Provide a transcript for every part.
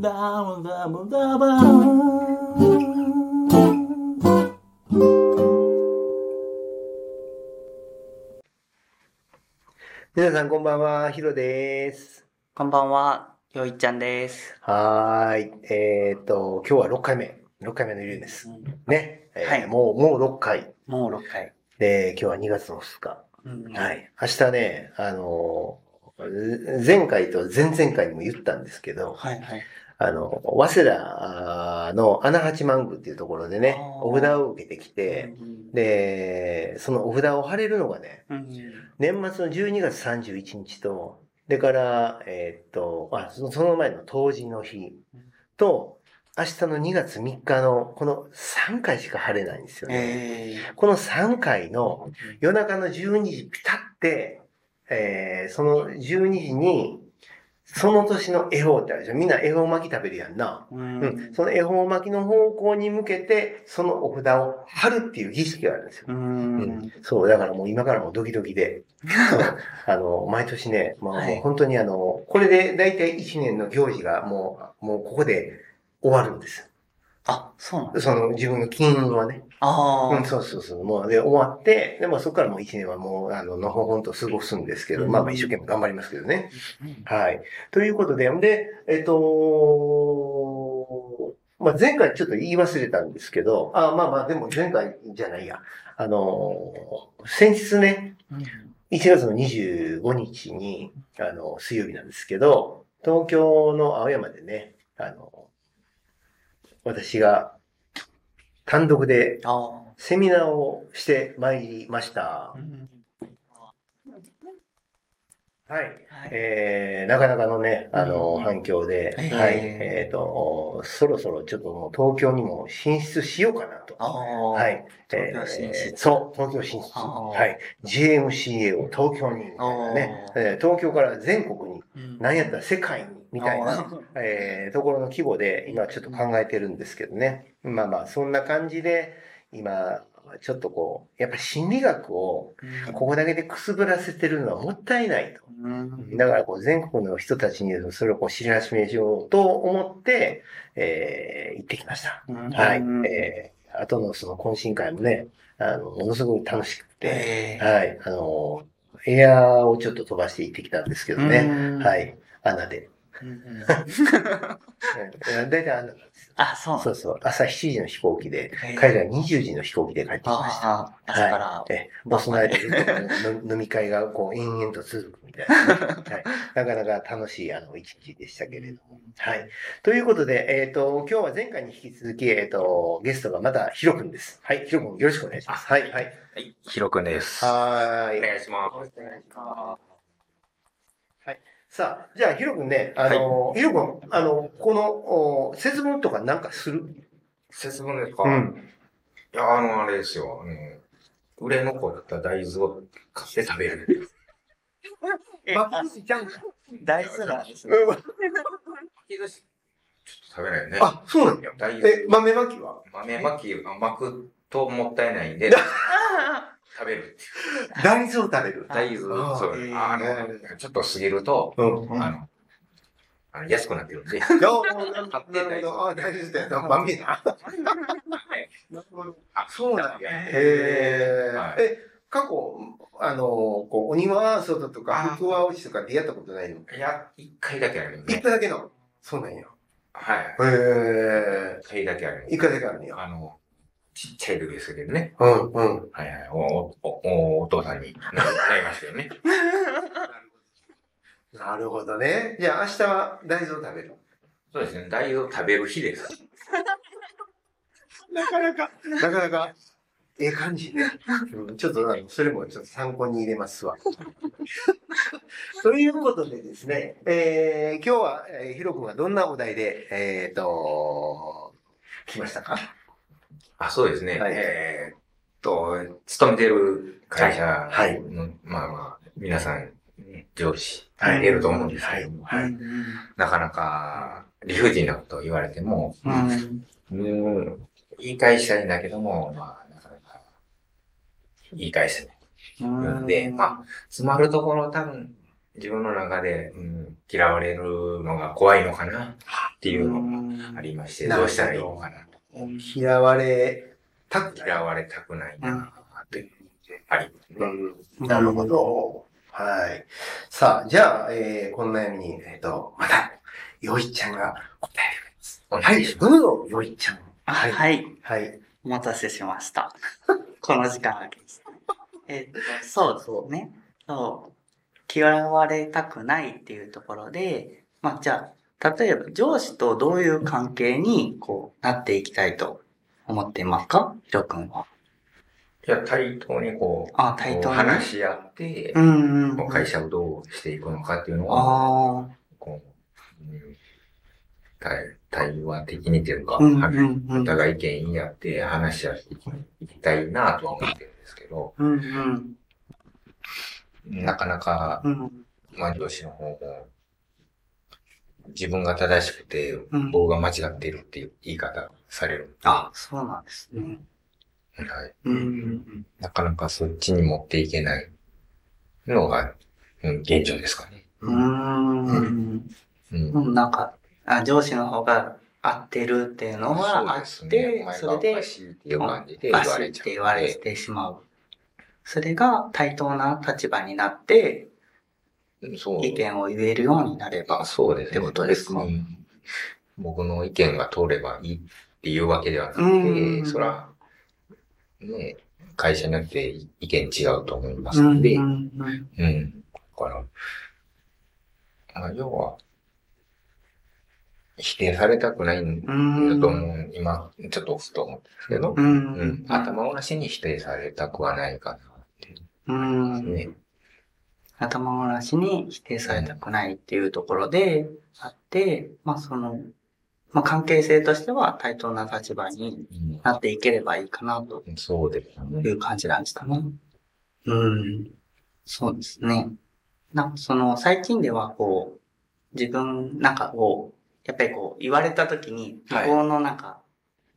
ダブダブダブ皆さんこんばんは、ヒロです。こんばんは、よいちゃんです。はーい。えーっと、今日は6回目。6回目のゆるです。ね。えーはいもう、もう6回。もう6回。で、今日は2月の2日。うんはい。明日ね、あのー、前回と前々回にも言ったんですけど、はいはい。あの、早稲田の穴八幡宮っていうところでね、お札を受けてきて、で、そのお札を貼れるのがね、うん年末の12月31日と、でから、えーっと、あ、その前の冬至の日と、明日の2月3日のこの3回しか晴れないんですよね。えこの3回の夜中の12時ピタって、えーその12時に、その年の恵方ってあるでしょ。みんな恵方巻き食べるやんな。ーううん。ん、その恵方巻きの方向に向けて、そのお札を貼るっていう儀式があるんですよ。ううん。ん。そう、だからもう今からもドキドキで、あの、毎年ね、まあ、はい。もう本当にあの、これで大体1年の行事がもう、もうここで終わるんですあ、そうな。その自分の金運はね。あうん、そうそうそう。もうで終わって、でもそこからもう1年はもう、あの、のほほんと過ごすんですけど、うんまあまあ一生懸命頑張りますけどね。あ。はい。ということで、で、えっと、まあ、前回ちょっと言い忘れたんですけど、あまあまあ、でも前回じゃないや。あの、先日ね、うん1月の25日に、あの、水曜日なんですけど、東京の青山でね、あの、私が単独であセミナーをしてまいりましたはい。はいえー、なかなかのね、あの、うん反響で、えーはい。えっ、と、そろそろちょっともう東京にも進出しようかなと。はい。東京進出えーそう、東京進出。はい。JMCA を東京に、ね、東京から全国に、うんなんやったら世界に、みたいな、えーところの規模で、今ちょっと考えてるんですけどね。まあまあ、そんな感じで、今、ちょっとこう、やっぱ心理学を、ここだけでくすぶらせてるのはもったいないと。うんだからこう全国の人たちにそれをこう知らしめしようと思って、えー行ってきました。うんはい。うんえー、後のその懇親会もね、あの、ものすごく楽しくて、えーはい。あの、エアーをちょっと飛ばして行ってきたんですけどね。うんはい。穴で。うんうんうん大体穴なんですよ。あ、そうそうそう。朝7時の飛行機で、へー彼ら20時の飛行機で帰ってきました。ああ、朝から。ええ、もうその間ずっと飲飲み会がこう延々と続くみたいな、ね はい。なかなか楽しいあの一日でしたけれども。はい。ということで、えっ、と、今日は前回に引き続き、えっ、と、ゲストがまたヒロくんです。はい。ヒロくんよろしくお願いします。はい。はい。はい、ひろくんです。はーい。お願いします。さあ、じゃあヒロくんね、あの、ヒロくん、あの、この、お節分とかなんかする？節分ですか、いうん。や、あの、あれですよ。あの、売れ残った大豆を買って食べる。まぶしちゃん。大豆なんですね。うんちょっと食べないよね。あ、そうなんだよ。大豆。え、豆まきは？豆巻き、あ巻くともったいないんで、食べる。大豆を食べる。大豆、そう、えーあの、ちょっと過ぎると、うん。あの、あの安くなってるんで。いやーなる買ってほど。あ、大豆だよ。豆な。な。あ、そうなんや。へはいえ。え、過去、あの、こう、お庭アートとか、あ福和落ちとか出会ったことないの？いや、一回だけあるよ一ね。回だけの？そうなんや。はい。へえ。一回だけある。一回だけあるんや。あの、ちっちゃい時ですけどね。うん、うん。はいはい。お、お、お、お父さんにな なりましたよね。なるほどね。じゃあ明日は大豆を食べる？そうですね。大豆を食べる日です。なかなか、なかなか、ええ感じね。うんちょっと、あのそれもちょっと参考に入れますわ。ということでですね、えー、今日は、えー、ヒロ君はどんなお題で、えっ、と、来ましたか？あ、そうですね。はいえーっと、勤めてる会社の、はいまあまあ、皆さん、ね上司、はいいると思うんですけども、はいはいなかなか理不尽なことを言われても、うん。うん、言い返したいんだけども、まあ、なかなか言い返せない。うんで、まあ、詰まるところ多分、自分の中で、うん、嫌われるのが怖いのかなっていうのがありまして、どうしたらいいのかなと。嫌われたくない。嫌われたくないなっていうありますね。うんなるほど。はい。さあ、じゃあ、えー、この悩みに、えっ、と、また、よいちゃんが答えてくれます。おはい。どうぞ、よいちゃん。あはいはい。はい。お待たせしました。この時間が来ました。えっと、そうですね。そう。嫌われたくないっていうところで、まあ、じゃあ、例えば上司とどういう関係に、こう、なっていきたいと思っていますか？ヒロ君は。いや、対等にこう、あ、対等。話し合って、うんうん会社をどうしていくのかっていうのは、あこう、うん対対話的にというか、あ。うんうんうん。お互い意見言い合って話し合っていきたいなとは思ってるんですけど、うんうん。なかなか、うんまあ上司の方も、自分が正しくて、うん僕が間違っているっていう言い方される。あ、そうなんですね。はい。うんうんなかなかそっちに持っていけないのが、うん、現状ですかね。うん。うーん。うん。うん、なんか、あ上司の方が合ってるっていうのはあって、ですね。それでおしいっていう感じで言われちゃう。ッて言われてしまう。それが対等な立場になって。意見を言えるようになればあ、。そうですね。ってことですか僕の意見が通ればいいっていうわけではなくうんて、そら、ね、会社によって意見違うと思いまうんすので、うんだから、まあ、要は、否定されたくないんだうんと思う。今、ちょっとふと思うんですけど、うんうん。頭ごなしに否定されたくはないかなってうんね。頭ごなしに否定されたくないっていうところであって、まあその、まあ関係性としては対等な立場にうんなっていければいいかなとそうですよね。いう感じなんですかね。うん。そうですね。なんかその最近ではこう、自分なんかこう、やっぱりこう言われた時に、向はいこうのなんか、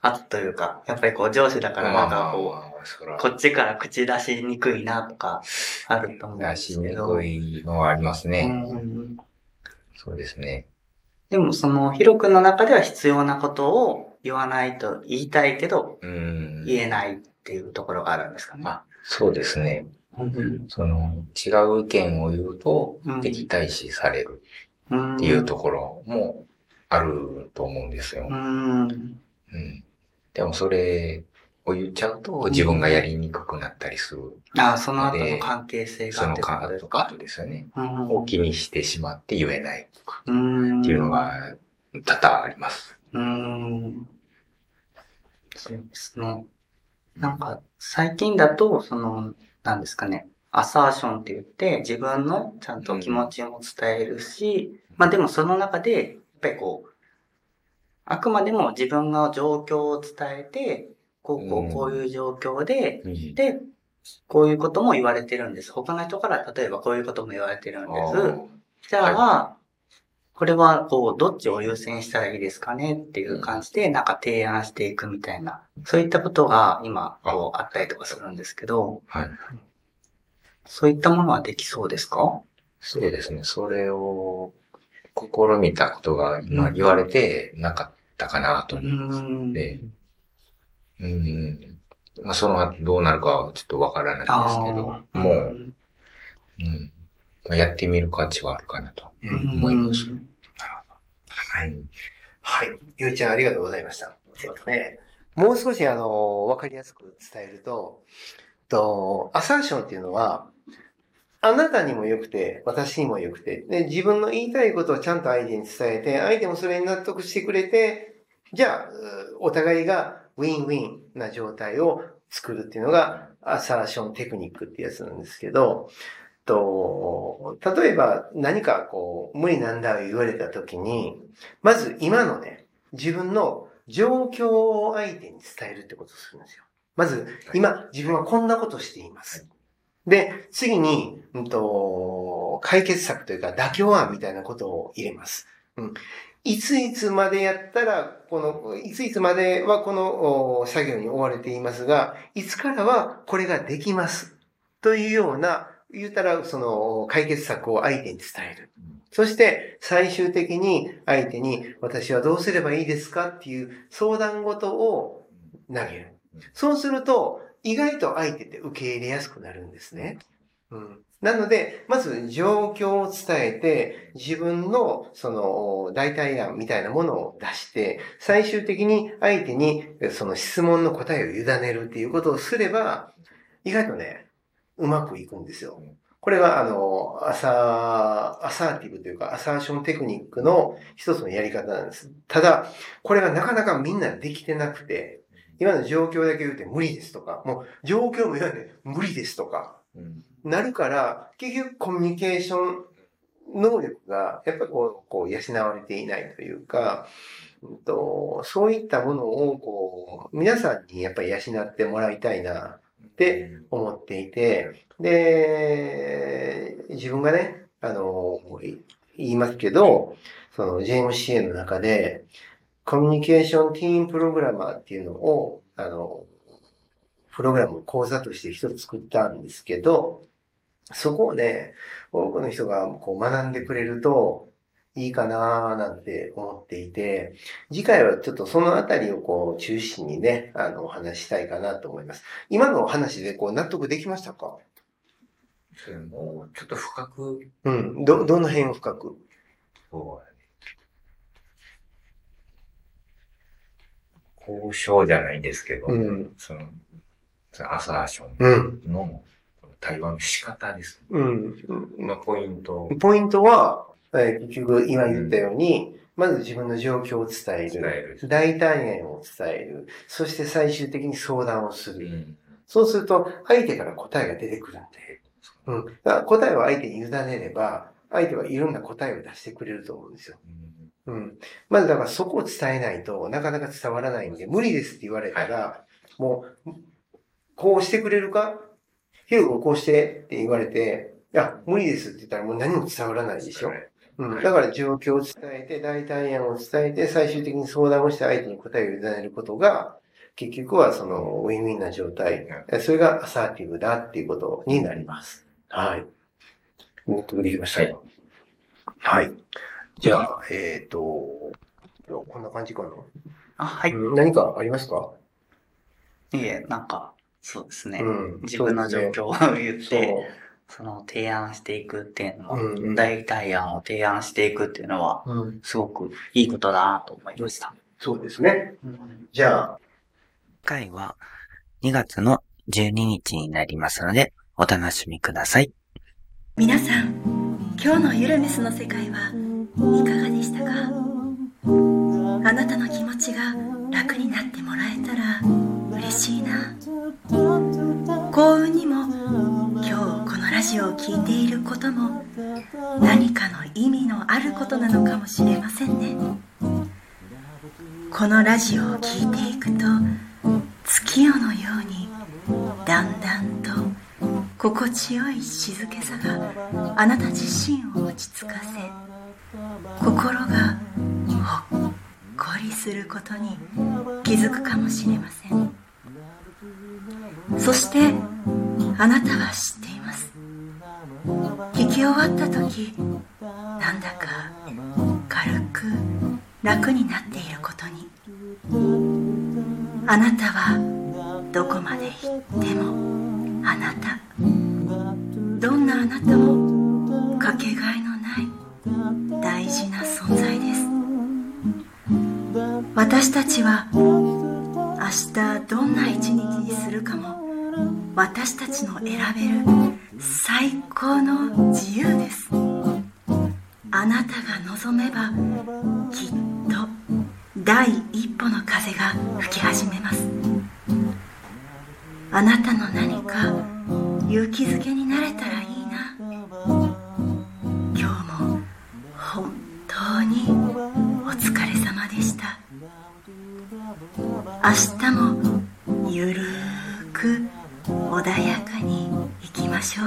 圧というか、やっぱりこう上司だからなんかこう、こっちから口出しにくいなとかあると思うんで出しにすけど。くいのはありますうね。んそうですね。でもそのヒロ君の中では必要なことを言わないと言いたいけどうん。言えないっていうところがあるんですかね。あそうですね。うんその、違う意見を言うとうん、敵対視されるうんっていうところもあると思うんですよ。うん。うん。でもそれを言っちゃうと、自分がやりにくくなったりする。あその後の関係性そのがってことですかカードですよね。うんを気にしてしまって言えないとかうん。っていうのが多々あります。うん。そうですね。なんか、最近だと、その、なんですかね、アサーションって言って、自分のちゃんと気持ちも伝えるし、まあでもその中で、やっぱりこう、あくまでも自分の状況を伝えて、こう、こうこういう状況で、うんで、こういうことも言われてるんです。他の人から例えばこういうことも言われてるんです。じゃあ、これは、こう、どっちを優先したらいいですかねっていう感じで、なんか提案していくみたいな、そういったことが今、こう、あったりとかするんですけど、はい。そういったものはできそうですか？そうですね。それを試みたことが今言われてなかったかなとう思います。ん。で、うん。まあ、その後どうなるかはちょっとわからないんですけど、もう、うん。まあやってみる価値はあるかなとうん思います。うんはい。はい。ゆうちゃんありがとうございました。えっとね、もう少しあの、わかりやすく伝えると、と、アサーションっていうのは、あなたにも良くて、私にも良くて、で、自分の言いたいことをちゃんと相手に伝えて、相手もそれに納得してくれて、じゃあ、うお互いがウィンウィンな状態を作るっていうのが、アサーションテクニックってやつなんですけど、と、例えば何かこう、無理なんだ言われた時に、まず今のね、自分の状況を相手に伝えるってことをするんですよ。まず、今、自分はこんなことしています。で、次に、うんと、解決策というか妥協案みたいなことを入れます。うん。いついつまでやったら、この、いついつまではこの作業に追われていますが、いつからはこれができます。というような、言ったら、その、解決策を相手に伝える。そして、最終的に相手に、私はどうすればいいですか？っていう相談事を投げる。そうすると、意外と相手って受け入れやすくなるんですね。うん。なので、まず状況を伝えて、自分のその代替案みたいなものを出して、最終的に相手にその質問の答えを委ねるっていうことをすれば、意外とね、うまくいくんですよ。これが、あの、アサー、アサーティブというか、アサーションテクニックの一つのやり方なんです。ただ、これがなかなかみんなできてなくて、今の状況だけ言うて無理ですとか、もう状況も言わない無理ですとか、うんなるから、結局コミュニケーション能力が、やっぱりこう、こう養われていないというか、うんと、そういったものを、こう、皆さんにやっぱり養ってもらいたいなって思っていて、で、自分がね、あの、言いますけど、その JMCA の中で、コミュニケーションティーンプログラマーっていうのを、あの、プログラム講座として一つ作ったんですけど、そこをね、多くの人がこう学んでくれるといいかなーなんて思っていて、次回はちょっとそのあたりをこう中心にね、あの、お話ししたいかなと思います。今のお話でこう納得できましたか？それもうちょっと深く、うん。ど、どの辺を深く？そう交渉じゃないんですけど、うん。その、そのアサーショうん。対話の仕方です。うん。まあ、ポイントをポイントは、えー結局今言ったように、まず自分の状況を伝え伝える。る。大体案を伝える。そして最終的に相談をする。うん。そうすると、相手から答えが出てくるんで。うん。だから答えを相手に委ねれば、相手はいろんな答えを出してくれると思うんですよ。うん。まずだからそこを伝えないとなかなか伝わらないんで、無理ですって言われたら、もう、こうしてくれるか？ヒロ君こうしてって言われて、いや、無理ですって言ったらもう何も伝わらないでしょ。うん。だから状況を伝えて、代替案を伝えて、最終的に相談をして相手に答えを委ねることが、結局はそのウィンウィンな状態。それがアサーティブだっていうことになります。はい。納得できましたよ。はい。じゃあ、えっ、と、こんな感じかな。あ、はい。うん何かありますか？いえ、なんか、そうですね。うん自分の状況を言って、その提案していくっていうのは、うんうん代替案を提案していくっていうのは、うん。すごくいいことだなと思いました。そうですね。じゃあ、次回は2月の12日になりますので、お楽しみください。皆さん今日のゆるメスの世界はいかがでしたか？あなたの気持ちが楽になってもらえたら嬉しいな。幸運にも今日このラジオを聴いていることも何かの意味のあることなのかもしれませんね。このラジオを聴いていくと月夜のようにだんだんと心地よい静けさがあなた自身を落ち着かせ心がほっこりすることに気づくかもしれません。そしてあなたは知っています。聞き終わった時なんだか軽く楽になっていることに。あなたはどこまで行ってもあなたどんなあなたもかけがえの私たちは明日どんな一日にするかも私たちの選べる最高の自由です。あなたが望めばきっと第一歩の風が吹き始めます。あなたの何か勇気づけになれたらいい。明日もゆるーく穏やかにいきましょう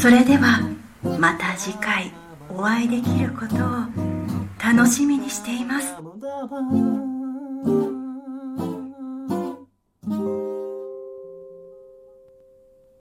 それではまた次回お会いできることを楽しみにしています。